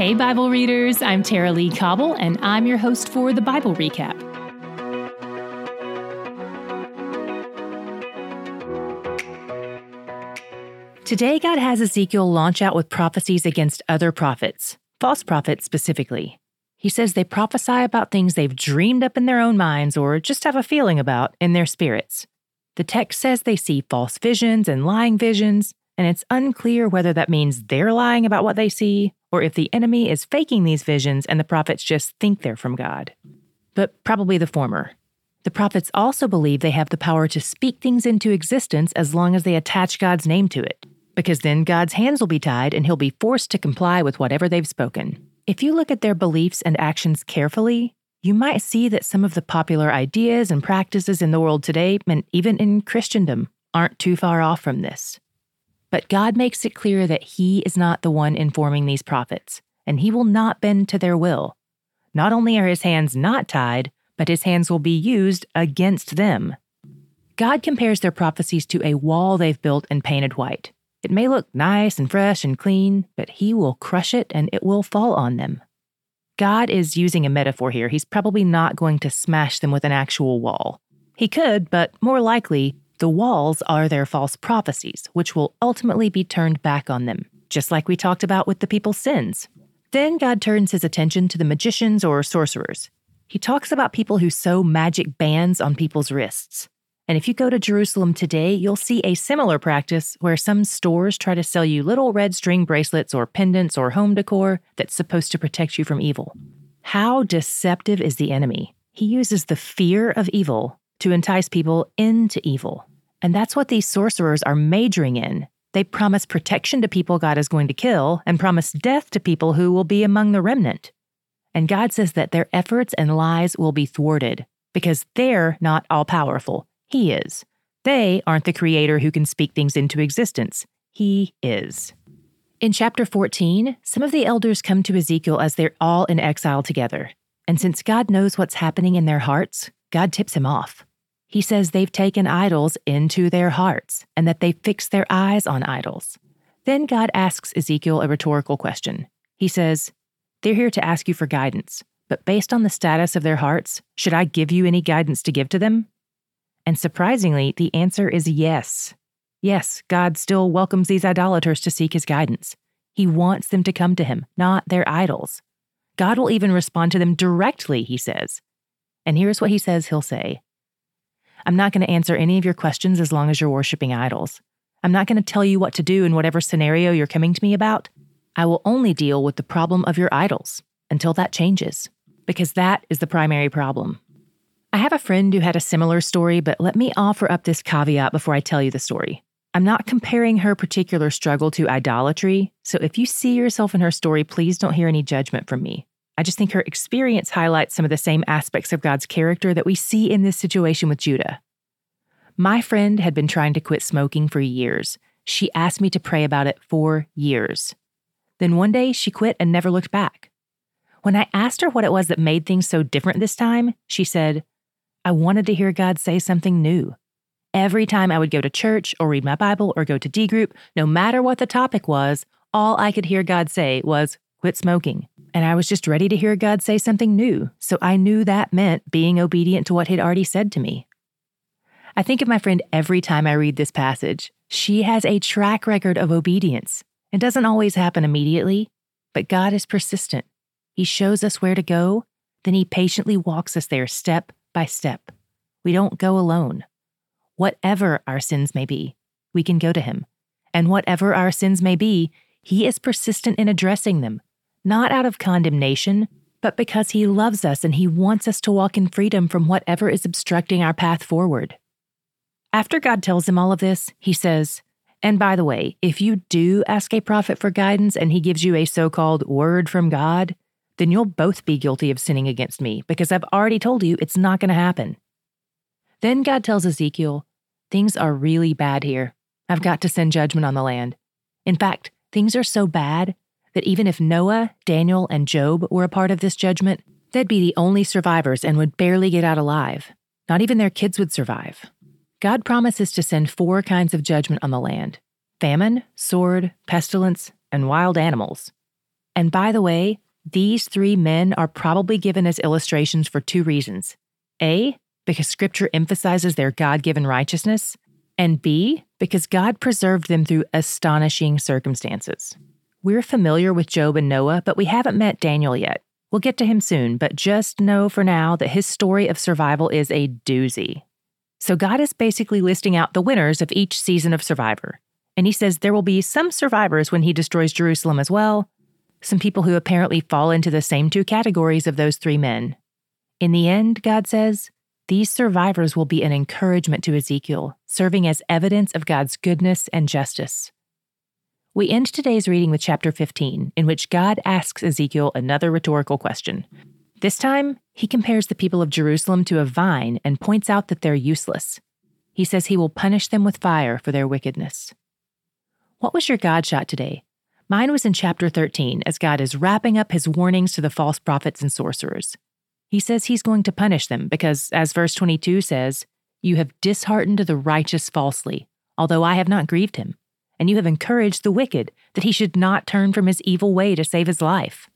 Hey, Bible readers, I'm Tara-Leigh Cobble, and I'm your host for the Bible Recap. Today, God has Ezekiel launch out with prophecies against other prophets, false prophets specifically. He says they prophesy about things they've dreamed up in their own minds or just have a feeling about in their spirits. The text says they see false visions and lying visions, and it's unclear whether that means they're lying about what they see or if the enemy is faking these visions and the prophets just think they're from God. But probably the former. The prophets also believe they have the power to speak things into existence as long as they attach God's name to it, because then God's hands will be tied and he'll be forced to comply with whatever they've spoken. If you look at their beliefs and actions carefully, you might see that some of the popular ideas and practices in the world today, and even in Christendom, aren't too far off from this. But God makes it clear that He is not the one informing these prophets, and He will not bend to their will. Not only are His hands not tied, but His hands will be used against them. God compares their prophecies to a wall they've built and painted white. It may look nice and fresh and clean, but He will crush it and it will fall on them. God is using a metaphor here. He's probably not going to smash them with an actual wall. He could, but more likely, the walls are their false prophecies, which will ultimately be turned back on them, just like we talked about with the people's sins. Then God turns his attention to the magicians or sorcerers. He talks about people who sew magic bands on people's wrists. And if you go to Jerusalem today, you'll see a similar practice where some stores try to sell you little red string bracelets or pendants or home decor that's supposed to protect you from evil. How deceptive is the enemy? He uses the fear of evil to entice people into evil. And that's what these sorcerers are majoring in. They promise protection to people God is going to kill and promise death to people who will be among the remnant. And God says that their efforts and lies will be thwarted because they're not all powerful. He is. They aren't the creator who can speak things into existence. He is. In chapter 14, some of the elders come to Ezekiel as they're all in exile together. And since God knows what's happening in their hearts, God tips him off. He says they've taken idols into their hearts and that they fix their eyes on idols. Then God asks Ezekiel a rhetorical question. He says, They're here to ask you for guidance, but based on the status of their hearts, should I give you any guidance to give to them? And surprisingly, the answer is yes. Yes, God still welcomes these idolaters to seek his guidance. He wants them to come to him, not their idols. God will even respond to them directly, he says. And here's what he says he'll say I'm not going to answer any of your questions as long as you're worshiping idols. I'm not going to tell you what to do in whatever scenario you're coming to me about. I will only deal with the problem of your idols until that changes, because that is the primary problem. I have a friend who had a similar story, but let me offer up this caveat before I tell you the story. I'm not comparing her particular struggle to idolatry, so if you see yourself in her story, please don't hear any judgment from me. I just think her experience highlights some of the same aspects of God's character that we see in this situation with Judah. My friend had been trying to quit smoking for years. She asked me to pray about it for years. Then one day she quit and never looked back. When I asked her what it was that made things so different this time, she said, I wanted to hear God say something new. Every time I would go to church or read my Bible or go to D group, no matter what the topic was, all I could hear God say was, quit smoking. And I was just ready to hear God say something new, so I knew that meant being obedient to what He'd already said to me. I think of my friend every time I read this passage. She has a track record of obedience. It doesn't always happen immediately, but God is persistent. He shows us where to go, then He patiently walks us there step by step. We don't go alone. Whatever our sins may be, we can go to Him. And whatever our sins may be, He is persistent in addressing them, not out of condemnation, but because He loves us and He wants us to walk in freedom from whatever is obstructing our path forward. After God tells him all of this, He says, and by the way, if you do ask a prophet for guidance and he gives you a so called word from God, then you'll both be guilty of sinning against me because I've already told you it's not going to happen. Then God tells Ezekiel, Things are really bad here. I've got to send judgment on the land. In fact, things are so bad that even if Noah, Daniel, and Job were a part of this judgment, they'd be the only survivors and would barely get out alive. Not even their kids would survive. God promises to send four kinds of judgment on the land famine, sword, pestilence, and wild animals. And by the way, these three men are probably given as illustrations for two reasons. A, because scripture emphasizes their God given righteousness, and B, because God preserved them through astonishing circumstances. We're familiar with Job and Noah, but we haven't met Daniel yet. We'll get to him soon, but just know for now that his story of survival is a doozy. So God is basically listing out the winners of each season of Survivor. And he says there will be some survivors when he destroys Jerusalem as well, some people who apparently fall into the same two categories of those three men. In the end, God says, these survivors will be an encouragement to Ezekiel, serving as evidence of God's goodness and justice. We end today's reading with chapter 15, in which God asks Ezekiel another rhetorical question. This time, he compares the people of Jerusalem to a vine and points out that they're useless. He says he will punish them with fire for their wickedness. What was your God shot today? Mine was in chapter 13 as God is wrapping up his warnings to the false prophets and sorcerers. He says he's going to punish them because, as verse 22 says, you have disheartened the righteous falsely, although I have not grieved him and you have encouraged the wicked that he should not turn from his evil way to save his life.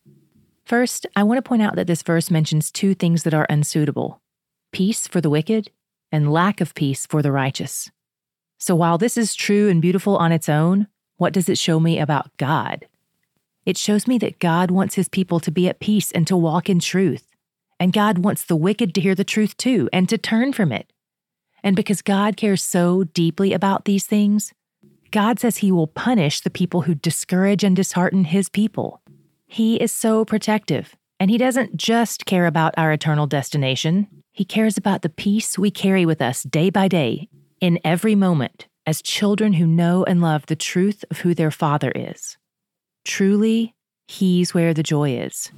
First, I want to point out that this verse mentions two things that are unsuitable peace for the wicked and lack of peace for the righteous. So while this is true and beautiful on its own, what does it show me about God? It shows me that God wants his people to be at peace and to walk in truth. And God wants the wicked to hear the truth too and to turn from it. And because God cares so deeply about these things, God says he will punish the people who discourage and dishearten his people. He is so protective, and he doesn't just care about our eternal destination, he cares about the peace we carry with us day by day, in every moment, as children who know and love the truth of who their Father is. Truly, he's where the joy is.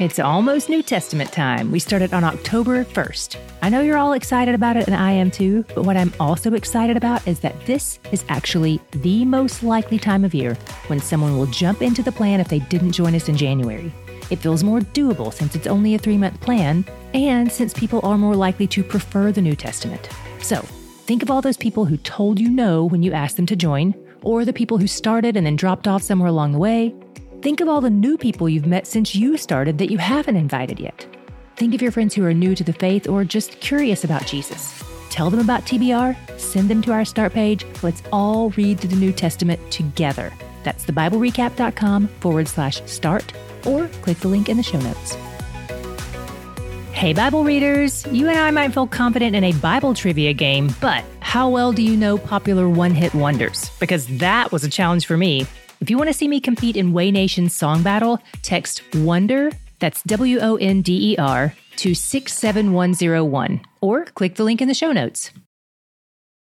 It's almost New Testament time. We started on October 1st. I know you're all excited about it, and I am too, but what I'm also excited about is that this is actually the most likely time of year when someone will jump into the plan if they didn't join us in January. It feels more doable since it's only a three month plan, and since people are more likely to prefer the New Testament. So, think of all those people who told you no when you asked them to join, or the people who started and then dropped off somewhere along the way, Think of all the new people you've met since you started that you haven't invited yet. Think of your friends who are new to the faith or just curious about Jesus. Tell them about TBR, send them to our start page. Let's all read through the New Testament together. That's thebiblerecap.com forward slash start or click the link in the show notes. Hey, Bible readers! You and I might feel confident in a Bible trivia game, but how well do you know popular one hit wonders? Because that was a challenge for me. If you want to see me compete in Way Nation's song battle, text WONDER, that's W O N D E R, to 67101, or click the link in the show notes.